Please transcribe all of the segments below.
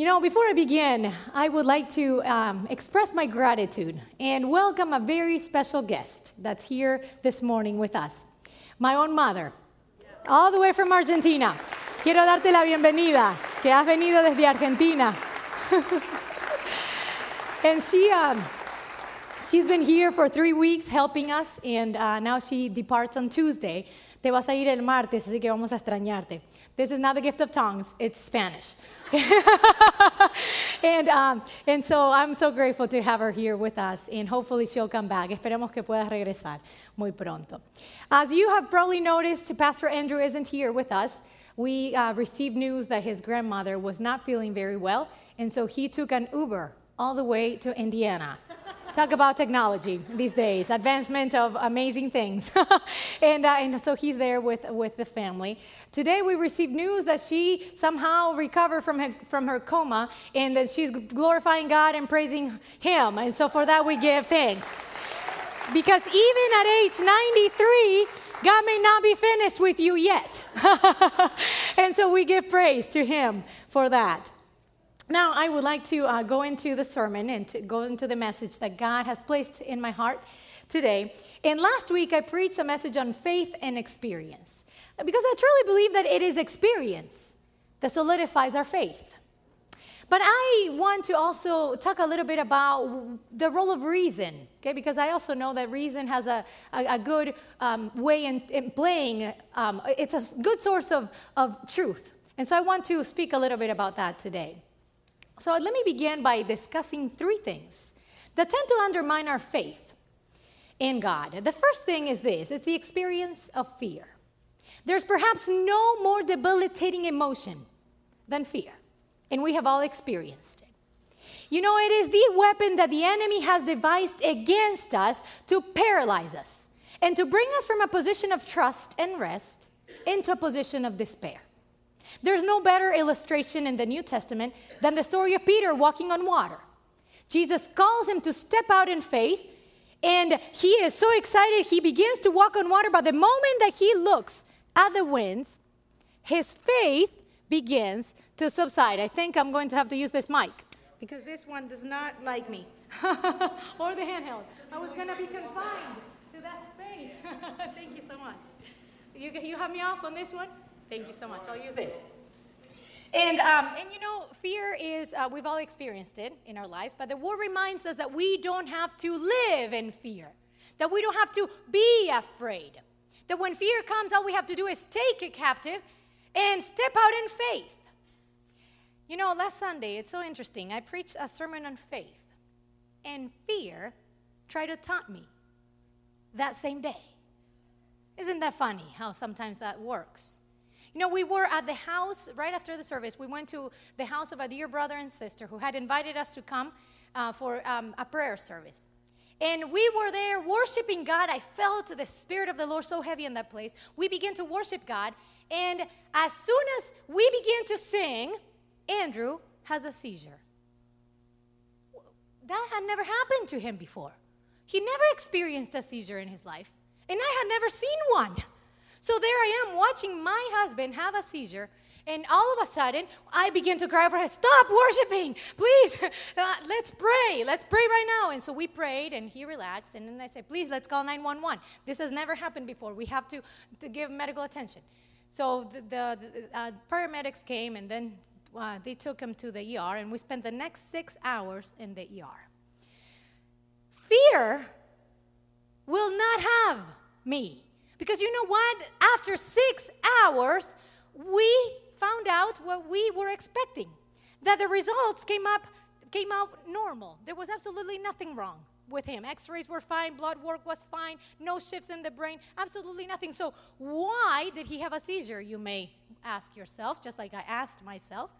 You know, before I begin, I would like to um, express my gratitude and welcome a very special guest that's here this morning with us. My own mother, all the way from Argentina. Quiero darte la bienvenida, que has venido desde Argentina. and she, um, she's been here for three weeks helping us, and uh, now she departs on Tuesday. Te vas a ir el martes, así que vamos a extrañarte. This is not the gift of tongues, it's Spanish. and, um, and so I'm so grateful to have her here with us, and hopefully she'll come back. Esperemos que pueda regresar muy pronto. As you have probably noticed, Pastor Andrew isn't here with us. We uh, received news that his grandmother was not feeling very well, and so he took an Uber all the way to Indiana. Talk about technology these days, advancement of amazing things. and, uh, and so he's there with, with the family. Today we received news that she somehow recovered from her, from her coma and that she's glorifying God and praising Him. And so for that we give thanks. Because even at age 93, God may not be finished with you yet. and so we give praise to Him for that. Now, I would like to uh, go into the sermon and to go into the message that God has placed in my heart today. And last week, I preached a message on faith and experience because I truly believe that it is experience that solidifies our faith. But I want to also talk a little bit about the role of reason, okay? Because I also know that reason has a, a, a good um, way in, in playing, um, it's a good source of, of truth. And so I want to speak a little bit about that today. So let me begin by discussing three things that tend to undermine our faith in God. The first thing is this it's the experience of fear. There's perhaps no more debilitating emotion than fear, and we have all experienced it. You know, it is the weapon that the enemy has devised against us to paralyze us and to bring us from a position of trust and rest into a position of despair. There's no better illustration in the New Testament than the story of Peter walking on water. Jesus calls him to step out in faith, and he is so excited he begins to walk on water. But the moment that he looks at the winds, his faith begins to subside. I think I'm going to have to use this mic because this one does not like me. or the handheld. I was going to be confined to that space. Thank you so much. You, you have me off on this one? Thank you so much. I'll use this. And, um, and you know, fear is, uh, we've all experienced it in our lives, but the word reminds us that we don't have to live in fear, that we don't have to be afraid. That when fear comes, all we have to do is take it captive and step out in faith. You know, last Sunday, it's so interesting. I preached a sermon on faith, and fear tried to taunt me that same day. Isn't that funny how sometimes that works? You know, we were at the house right after the service. We went to the house of a dear brother and sister who had invited us to come uh, for um, a prayer service. And we were there worshiping God. I felt the Spirit of the Lord so heavy in that place. We began to worship God. And as soon as we began to sing, Andrew has a seizure. That had never happened to him before. He never experienced a seizure in his life. And I had never seen one. So there I am watching my husband have a seizure. And all of a sudden, I begin to cry for him, stop worshiping, please, uh, let's pray, let's pray right now. And so we prayed, and he relaxed. And then I said, please, let's call 911. This has never happened before. We have to, to give medical attention. So the, the, the uh, paramedics came, and then uh, they took him to the ER, and we spent the next six hours in the ER. Fear will not have me. Because you know what? After six hours, we found out what we were expecting that the results came up came out normal. There was absolutely nothing wrong with him. X-rays were fine, blood work was fine, no shifts in the brain, absolutely nothing. So why did he have a seizure? You may ask yourself, just like I asked myself.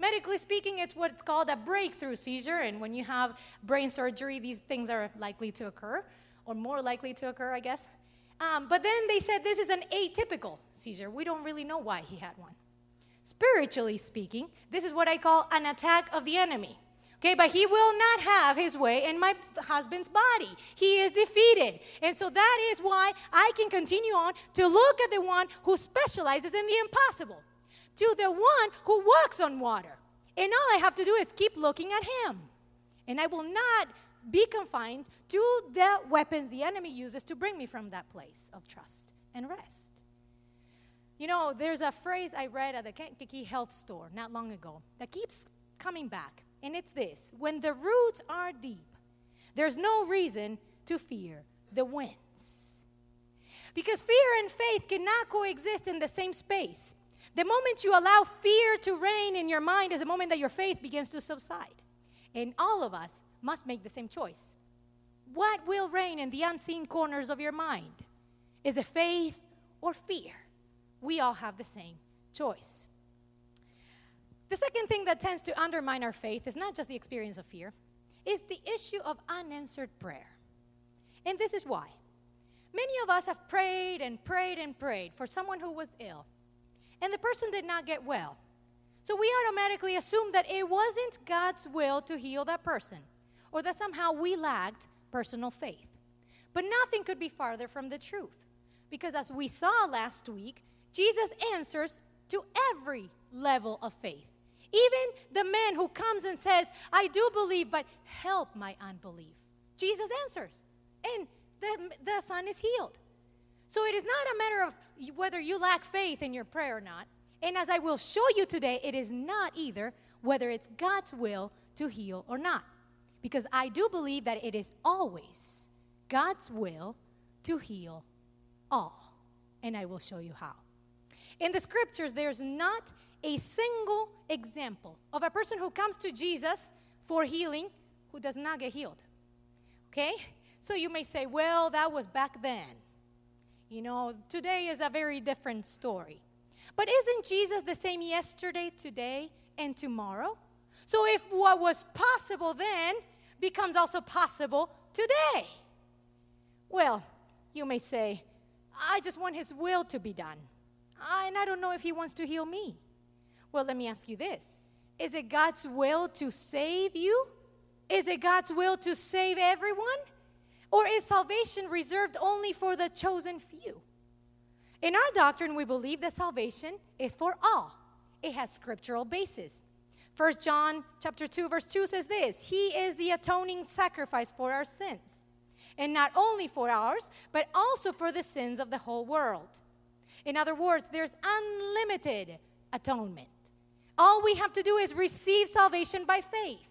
Medically speaking, it's what's called a breakthrough seizure, and when you have brain surgery, these things are likely to occur, or more likely to occur, I guess. Um, but then they said this is an atypical seizure. We don't really know why he had one. Spiritually speaking, this is what I call an attack of the enemy. Okay, but he will not have his way in my husband's body. He is defeated. And so that is why I can continue on to look at the one who specializes in the impossible, to the one who walks on water. And all I have to do is keep looking at Him. And I will not be confined to the weapons the enemy uses to bring me from that place of trust and rest. You know, there's a phrase I read at the Kankakee Health Store not long ago that keeps coming back, and it's this When the roots are deep, there's no reason to fear the winds. Because fear and faith cannot coexist in the same space. The moment you allow fear to reign in your mind is the moment that your faith begins to subside. And all of us must make the same choice. What will reign in the unseen corners of your mind? Is it faith or fear? We all have the same choice. The second thing that tends to undermine our faith is not just the experience of fear, is the issue of unanswered prayer. And this is why. Many of us have prayed and prayed and prayed for someone who was ill, and the person did not get well. So we automatically assume that it wasn't God's will to heal that person, or that somehow we lacked personal faith. But nothing could be farther from the truth, because as we saw last week, Jesus answers to every level of faith. Even the man who comes and says, I do believe, but help my unbelief. Jesus answers, and the, the son is healed. So it is not a matter of whether you lack faith in your prayer or not. And as I will show you today, it is not either whether it's God's will to heal or not. Because I do believe that it is always God's will to heal all. And I will show you how. In the scriptures, there's not a single example of a person who comes to Jesus for healing who does not get healed. Okay? So you may say, well, that was back then. You know, today is a very different story. But isn't Jesus the same yesterday, today, and tomorrow? So if what was possible then becomes also possible today, well, you may say, I just want his will to be done. And I don't know if he wants to heal me. Well, let me ask you this Is it God's will to save you? Is it God's will to save everyone? Or is salvation reserved only for the chosen few? In our doctrine, we believe that salvation is for all. It has scriptural basis. 1 John chapter 2 verse 2 says this, he is the atoning sacrifice for our sins. And not only for ours, but also for the sins of the whole world. In other words, there's unlimited atonement. All we have to do is receive salvation by faith.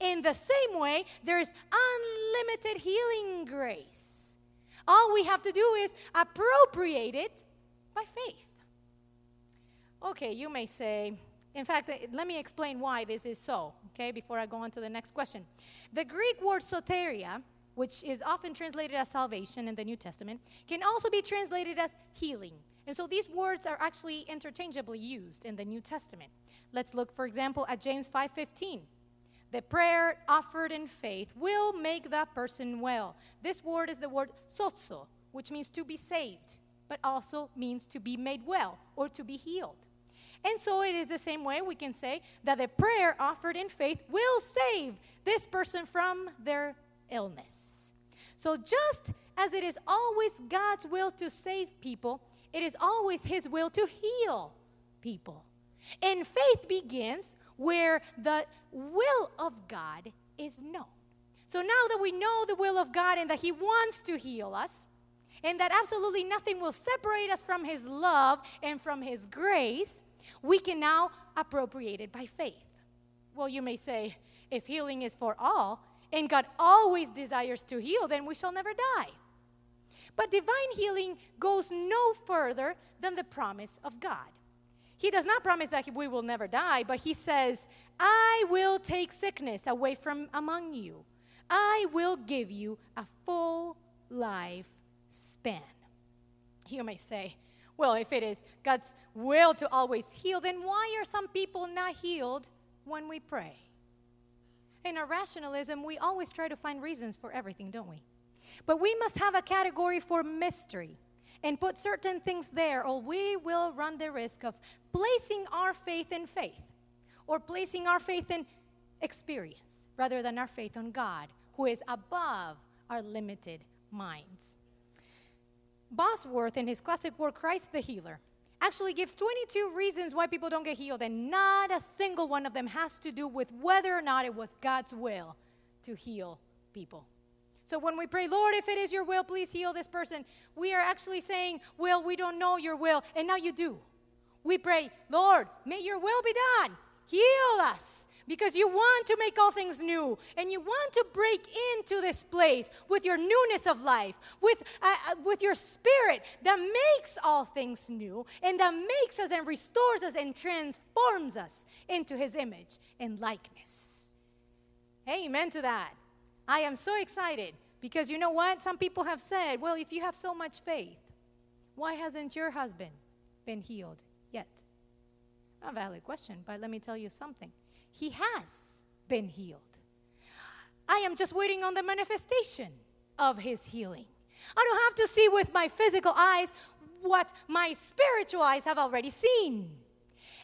In the same way, there is unlimited healing grace. All we have to do is appropriate it by faith. Okay, you may say, in fact, uh, let me explain why this is so, okay, before I go on to the next question. The Greek word soteria, which is often translated as salvation in the New Testament, can also be translated as healing. And so these words are actually interchangeably used in the New Testament. Let's look, for example, at James 5:15. The prayer offered in faith will make that person well. This word is the word sozo, which means to be saved, but also means to be made well or to be healed. And so it is the same way we can say that the prayer offered in faith will save this person from their illness. So just as it is always God's will to save people, it is always His will to heal people. And faith begins where the will of God is known. So now that we know the will of God and that He wants to heal us, and that absolutely nothing will separate us from His love and from His grace, we can now appropriate it by faith. Well, you may say, if healing is for all, and God always desires to heal, then we shall never die. But divine healing goes no further than the promise of God. He does not promise that we will never die, but He says, I will take sickness away from among you. I will give you a full life span. You may say, well, if it is God's will to always heal, then why are some people not healed when we pray? In our rationalism, we always try to find reasons for everything, don't we? But we must have a category for mystery and put certain things there, or we will run the risk of placing our faith in faith or placing our faith in experience rather than our faith on God, who is above our limited minds. Bosworth, in his classic work, Christ the Healer, actually gives 22 reasons why people don't get healed, and not a single one of them has to do with whether or not it was God's will to heal people. So when we pray, Lord, if it is your will, please heal this person, we are actually saying, Well, we don't know your will, and now you do. We pray, Lord, may your will be done. Heal us because you want to make all things new and you want to break into this place with your newness of life, with, uh, uh, with your spirit that makes all things new and that makes us and restores us and transforms us into his image and likeness. Amen to that. I am so excited because you know what? Some people have said, well, if you have so much faith, why hasn't your husband been healed yet? A valid question, but let me tell you something he has been healed. I am just waiting on the manifestation of his healing. I don't have to see with my physical eyes what my spiritual eyes have already seen.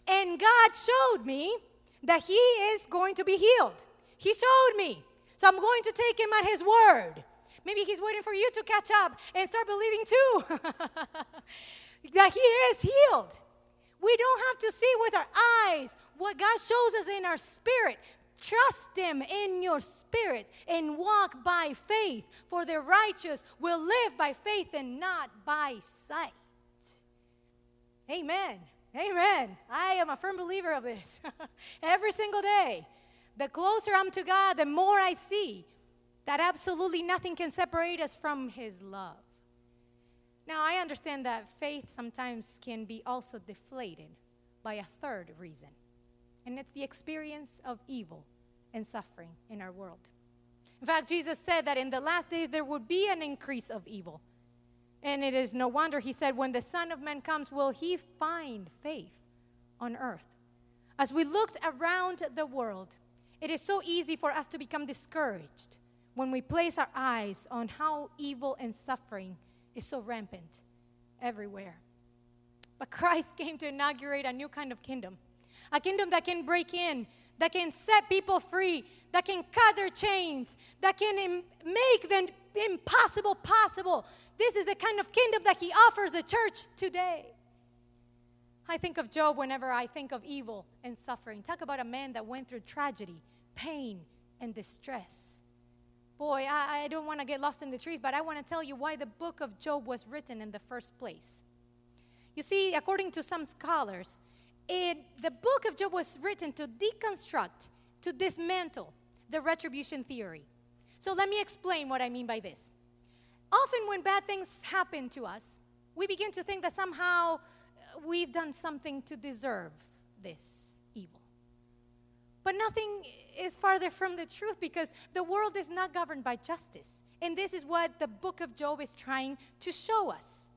And God showed me that he is going to be healed. He showed me. So I'm going to take him at his word. Maybe he's waiting for you to catch up and start believing too that he is healed. We don't have to see with our eyes what God shows us in our spirit. Trust Him in your spirit and walk by faith, for the righteous will live by faith and not by sight. Amen. Amen. I am a firm believer of this. Every single day, the closer I'm to God, the more I see that absolutely nothing can separate us from His love. Now, I understand that faith sometimes can be also deflated by a third reason and it's the experience of evil and suffering in our world. In fact, Jesus said that in the last days there would be an increase of evil. And it is no wonder he said, When the Son of Man comes, will he find faith on earth? As we looked around the world, it is so easy for us to become discouraged when we place our eyes on how evil and suffering is so rampant everywhere. But Christ came to inaugurate a new kind of kingdom a kingdom that can break in, that can set people free, that can cut their chains, that can Im- make the impossible possible. This is the kind of kingdom that he offers the church today. I think of Job whenever I think of evil and suffering. Talk about a man that went through tragedy, pain, and distress. Boy, I, I don't want to get lost in the trees, but I want to tell you why the book of Job was written in the first place. You see, according to some scholars, it, the book of Job was written to deconstruct, to dismantle the retribution theory. So let me explain what I mean by this. Often, when bad things happen to us, we begin to think that somehow uh, we've done something to deserve this evil. But nothing is farther from the truth because the world is not governed by justice. And this is what the book of Job is trying to show us.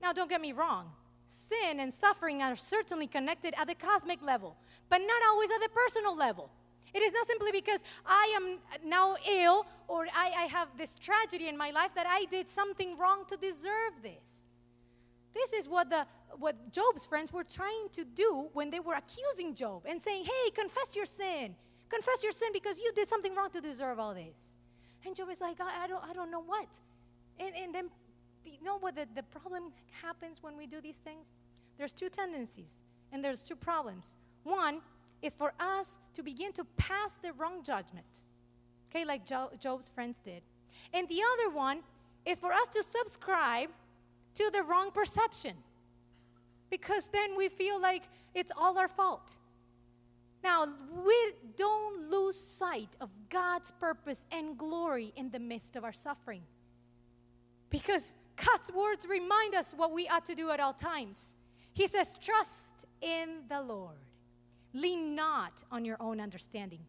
Now, don't get me wrong, sin and suffering are certainly connected at the cosmic level, but not always at the personal level. It is not simply because I am now ill or I, I, have this tragedy in my life that I did something wrong to deserve this. This is what, the, what Job's friends were trying to do when they were accusing Job and saying, Hey, confess your sin. Confess your sin because you did something wrong to deserve all this. And Job is like, I, I don't, I don't know what. And, and then you know what the, the problem happens when we do these things? There's two tendencies and there's two problems. One is for us to begin to pass the wrong judgment, okay, like jo- Job's friends did. And the other one is for us to subscribe to the wrong perception because then we feel like it's all our fault. Now, we don't lose sight of God's purpose and glory in the midst of our suffering. Because God's words remind us what we ought to do at all times. He says, Trust in the Lord. Lean not on your own understanding.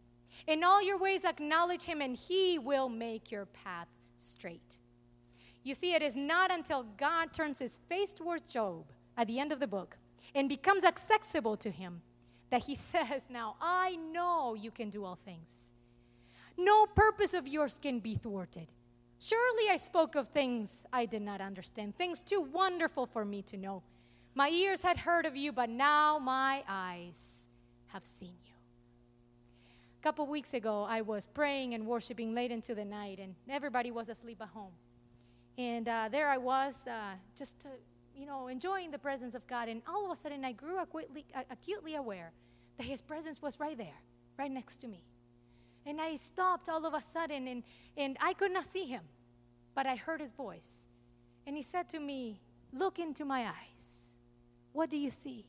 In all your ways, acknowledge Him, and He will make your path straight. You see, it is not until God turns His face towards Job at the end of the book and becomes accessible to Him that He says, Now I know you can do all things. No purpose of yours can be thwarted. Surely I spoke of things I did not understand, things too wonderful for me to know. My ears had heard of you, but now my eyes have seen you. A couple weeks ago, I was praying and worshiping late into the night, and everybody was asleep at home. And uh, there I was, uh, just uh, you know, enjoying the presence of God. And all of a sudden, I grew acutely, acutely aware that His presence was right there, right next to me. And I stopped all of a sudden, and, and I could not see Him, but I heard His voice. And He said to me, Look into my eyes. What do you see?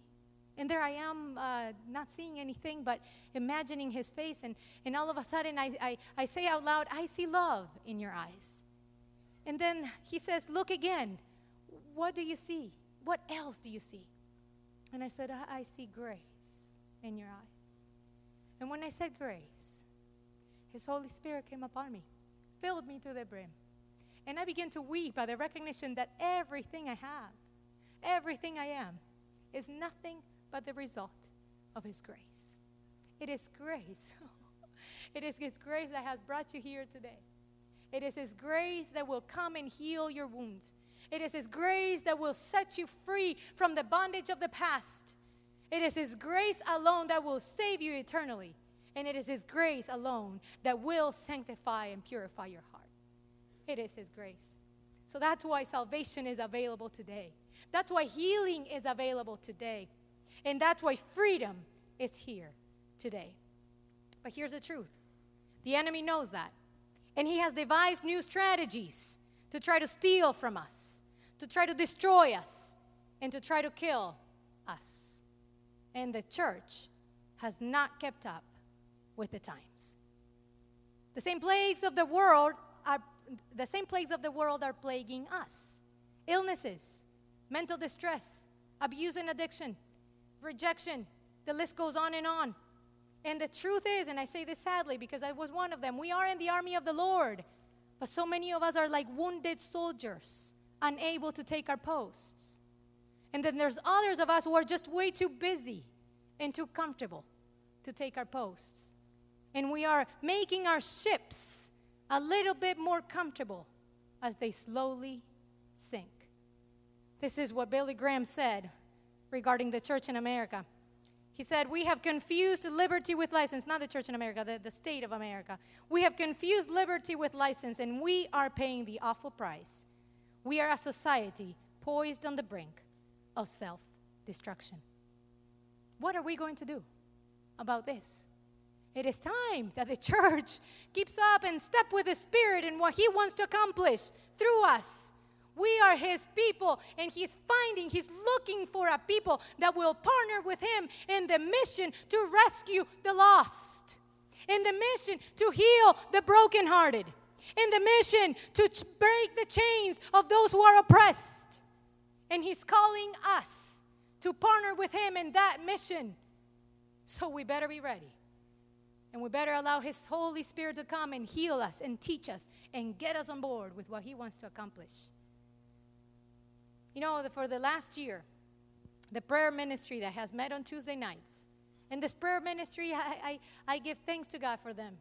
And there I am, uh, not seeing anything, but imagining his face. And, and all of a sudden, I, I, I say out loud, I see love in your eyes. And then he says, Look again. What do you see? What else do you see? And I said, I, I see grace in your eyes. And when I said grace, his Holy Spirit came upon me, filled me to the brim. And I began to weep at the recognition that everything I have, everything I am, is nothing but the result of His grace. It is grace. it is His grace that has brought you here today. It is His grace that will come and heal your wounds. It is His grace that will set you free from the bondage of the past. It is His grace alone that will save you eternally. And it is His grace alone that will sanctify and purify your heart. It is His grace. So that's why salvation is available today. That's why healing is available today. And that's why freedom is here today. But here's the truth the enemy knows that. And he has devised new strategies to try to steal from us, to try to destroy us, and to try to kill us. And the church has not kept up with the times. The same plagues of the world are the same plagues of the world are plaguing us. Illnesses, mental distress, abuse and addiction, rejection. The list goes on and on. And the truth is, and I say this sadly because I was one of them, we are in the army of the Lord. But so many of us are like wounded soldiers, unable to take our posts. And then there's others of us who are just way too busy and too comfortable to take our posts. And we are making our ships a little bit more comfortable as they slowly sink. This is what Billy Graham said regarding the church in America. He said, We have confused liberty with license, not the church in America, the, the state of America. We have confused liberty with license, and we are paying the awful price. We are a society poised on the brink of self destruction. What are we going to do about this? It is time that the church keeps up and step with the Spirit and what He wants to accomplish through us we are his people, and he's finding, he's looking for a people that will partner with him in the mission to rescue the lost, in the mission to heal the brokenhearted, in the mission to ch- break the chains of those who are oppressed. And he's calling us to partner with him in that mission. So we better be ready. And we better allow His Holy Spirit to come and heal us and teach us and get us on board with what He wants to accomplish. You know, for the last year, the prayer ministry that has met on Tuesday nights, and this prayer ministry, I, I, I give thanks to God for them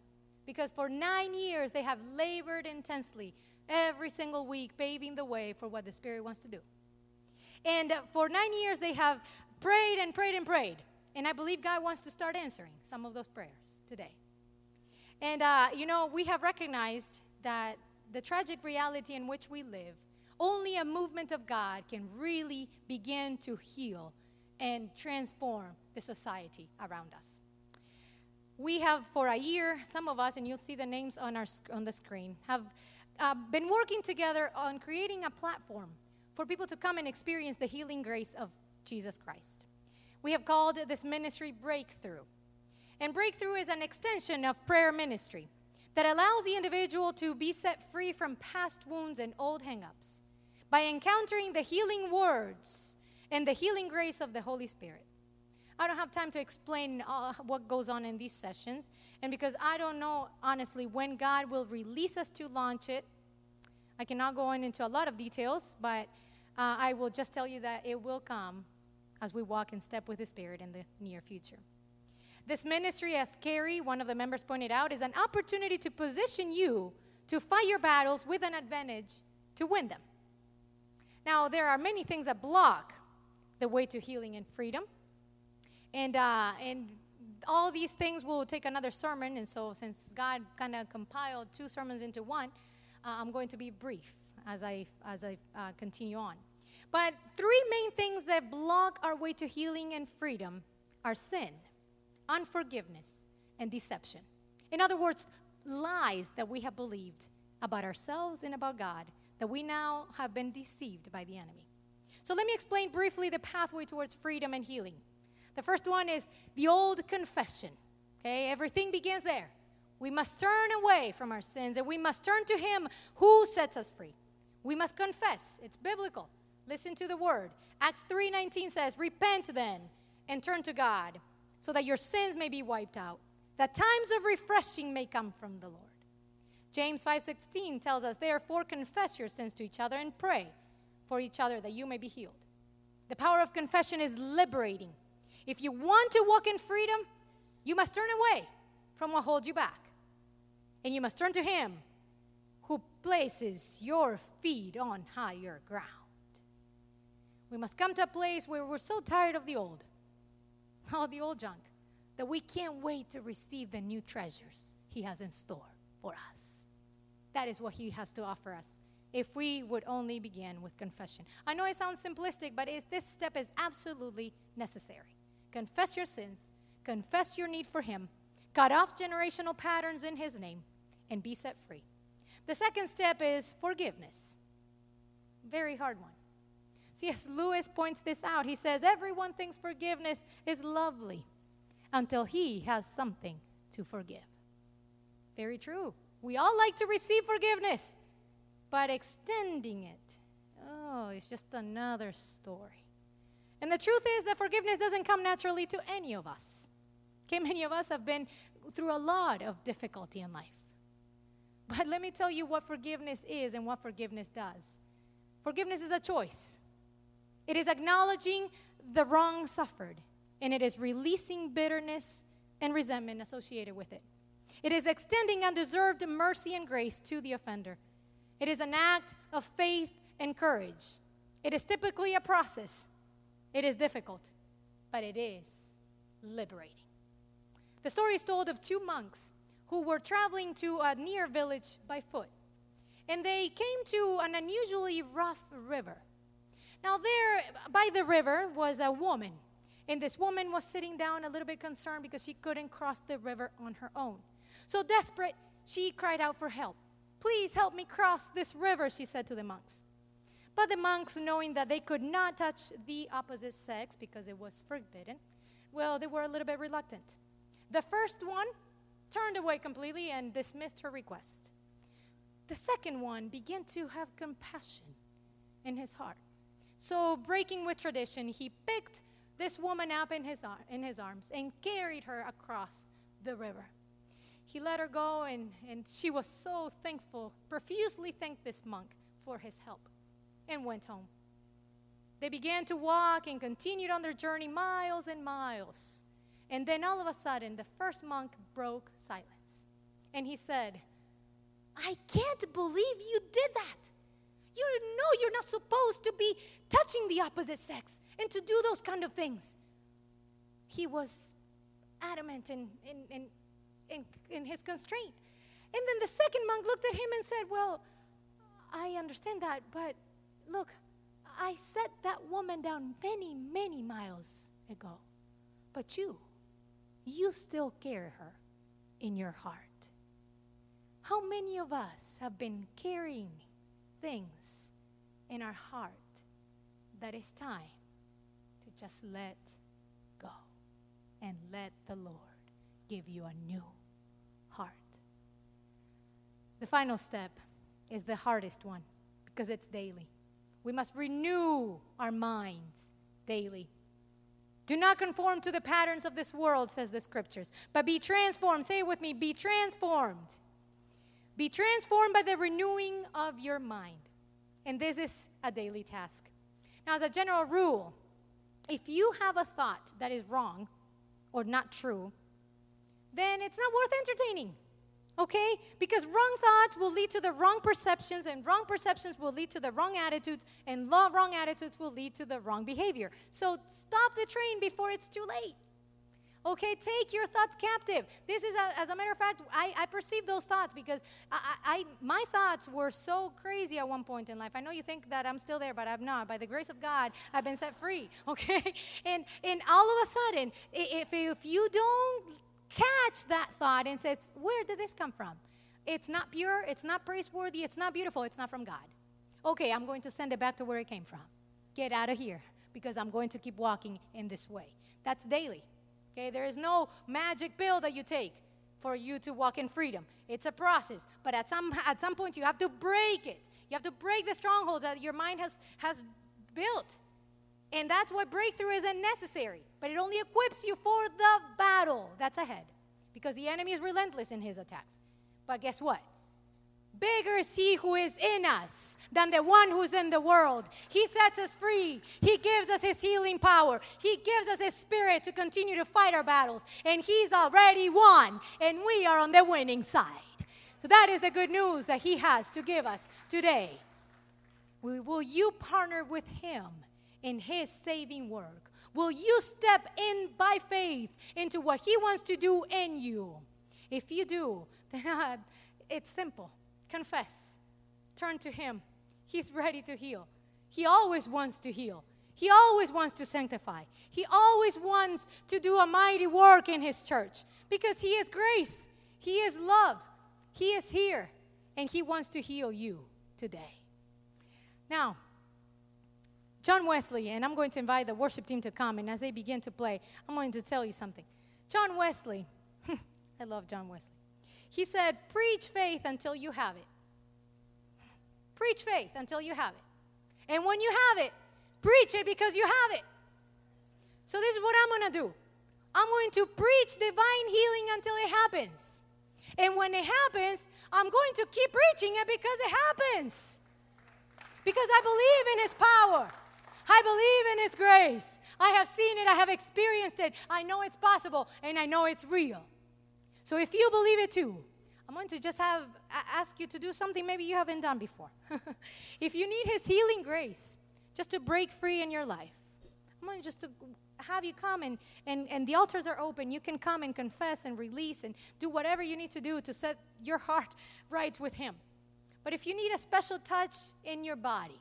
because for nine years they have labored intensely every single week, paving the way for what the Spirit wants to do. And uh, for nine years they have prayed and prayed and prayed. And I believe God wants to start answering some of those prayers today. And, uh, you know, we have recognized that the tragic reality in which we live only a movement of God can really begin to heal and transform the society around us. We have, for a year, some of us, and you'll see the names on, our, on the screen, have uh, been working together on creating a platform for people to come and experience the healing grace of Jesus Christ. We have called this ministry Breakthrough. And Breakthrough is an extension of prayer ministry that allows the individual to be set free from past wounds and old hangups by encountering the healing words and the healing grace of the Holy Spirit. I don't have time to explain uh, what goes on in these sessions, and because I don't know honestly when God will release us to launch it, I cannot go on into a lot of details, but uh, I will just tell you that it will come as we walk in step with the Spirit in the near future. This ministry, as Carrie, one of the members, pointed out, is an opportunity to position you to fight your battles with an advantage to win them. Now, there are many things that block the way to healing and freedom. And, uh, and all these things will take another sermon. And so, since God kind of compiled two sermons into one, uh, I'm going to be brief as I, as I uh, continue on. But three main things that block our way to healing and freedom are sin, unforgiveness, and deception. In other words, lies that we have believed about ourselves and about God that we now have been deceived by the enemy. So let me explain briefly the pathway towards freedom and healing. The first one is the old confession. Okay, everything begins there. We must turn away from our sins and we must turn to Him who sets us free. We must confess. It's biblical. Listen to the word. Acts 3:19 says, "Repent then and turn to God, so that your sins may be wiped out, that times of refreshing may come from the Lord." James 5:16 tells us, "Therefore confess your sins to each other and pray for each other that you may be healed." The power of confession is liberating. If you want to walk in freedom, you must turn away from what holds you back. And you must turn to Him who places your feet on higher ground. We must come to a place where we're so tired of the old, all the old junk, that we can't wait to receive the new treasures He has in store for us. That is what He has to offer us if we would only begin with confession. I know it sounds simplistic, but this step is absolutely necessary. Confess your sins, confess your need for Him, cut off generational patterns in His name, and be set free. The second step is forgiveness. Very hard one. C.S. Lewis points this out. He says, Everyone thinks forgiveness is lovely until he has something to forgive. Very true. We all like to receive forgiveness, but extending it, oh, it's just another story. And the truth is that forgiveness doesn't come naturally to any of us. Okay, many of us have been through a lot of difficulty in life. But let me tell you what forgiveness is and what forgiveness does. Forgiveness is a choice. It is acknowledging the wrong suffered, and it is releasing bitterness and resentment associated with it. It is extending undeserved mercy and grace to the offender. It is an act of faith and courage. It is typically a process. It is difficult, but it is liberating. The story is told of two monks who were traveling to a near village by foot. And they came to an unusually rough river. Now, there by the river was a woman. And this woman was sitting down a little bit concerned because she couldn't cross the river on her own. So desperate, she cried out for help. Please help me cross this river, she said to the monks. But the monks, knowing that they could not touch the opposite sex because it was forbidden, well, they were a little bit reluctant. The first one turned away completely and dismissed her request. The second one began to have compassion in his heart. So, breaking with tradition, he picked this woman up in his, ar- in his arms and carried her across the river. He let her go, and, and she was so thankful, profusely thanked this monk for his help, and went home. They began to walk and continued on their journey miles and miles. And then all of a sudden, the first monk broke silence. And he said, I can't believe you did that. You know you're not supposed to be touching the opposite sex and to do those kind of things. He was adamant in, in, in, in, in his constraint. And then the second monk looked at him and said, Well, I understand that, but look, I set that woman down many, many miles ago. But you, you still carry her in your heart. How many of us have been carrying things in our heart that it's time to just let go and let the Lord give you a new heart? The final step is the hardest one because it's daily. We must renew our minds daily. Do not conform to the patterns of this world, says the scriptures, but be transformed. Say it with me be transformed. Be transformed by the renewing of your mind. And this is a daily task. Now, as a general rule, if you have a thought that is wrong or not true, then it's not worth entertaining okay? Because wrong thoughts will lead to the wrong perceptions, and wrong perceptions will lead to the wrong attitudes, and wrong attitudes will lead to the wrong behavior. So stop the train before it's too late. Okay, take your thoughts captive. This is, a, as a matter of fact, I, I perceive those thoughts because I, I, my thoughts were so crazy at one point in life. I know you think that I'm still there, but I'm not. By the grace of God, I've been set free. Okay, and and all of a sudden, if if you don't catch that thought and says, where did this come from? It's not pure. It's not praiseworthy. It's not beautiful. It's not from God. Okay, I'm going to send it back to where it came from. Get out of here because I'm going to keep walking in this way. That's daily. Okay, there is no magic pill that you take for you to walk in freedom. It's a process, but at some at some point you have to break it. You have to break the stronghold that your mind has has built. And that's why breakthrough isn't necessary, but it only equips you for the battle that's ahead. Because the enemy is relentless in his attacks. But guess what? Bigger is he who is in us than the one who's in the world. He sets us free. He gives us his healing power. He gives us his spirit to continue to fight our battles. And he's already won, and we are on the winning side. So that is the good news that he has to give us today. Will you partner with him in his saving work? Will you step in by faith into what he wants to do in you? If you do, then uh, it's simple confess, turn to Him. He's ready to heal. He always wants to heal. He always wants to sanctify. He always wants to do a mighty work in His church because He is grace, He is love, He is here, and He wants to heal you today. Now, John Wesley, and I'm going to invite the worship team to come, and as they begin to play, I'm going to tell you something. John Wesley, I love John Wesley. He said, Preach faith until you have it. Preach faith until you have it. And when you have it, preach it because you have it. So, this is what I'm going to do I'm going to preach divine healing until it happens. And when it happens, I'm going to keep preaching it because it happens. Because I believe in His power, I believe in His grace. I have seen it, I have experienced it, I know it's possible, and I know it's real. So if you believe it too, I'm going to just have ask you to do something maybe you haven't done before. if you need his healing grace just to break free in your life, I'm going to just to have you come and, and, and the altars are open. You can come and confess and release and do whatever you need to do to set your heart right with him. But if you need a special touch in your body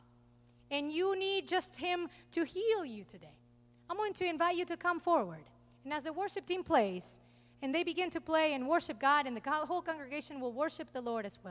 and you need just him to heal you today, I'm going to invite you to come forward. And as the worship team plays, and they begin to play and worship God, and the whole congregation will worship the Lord as well.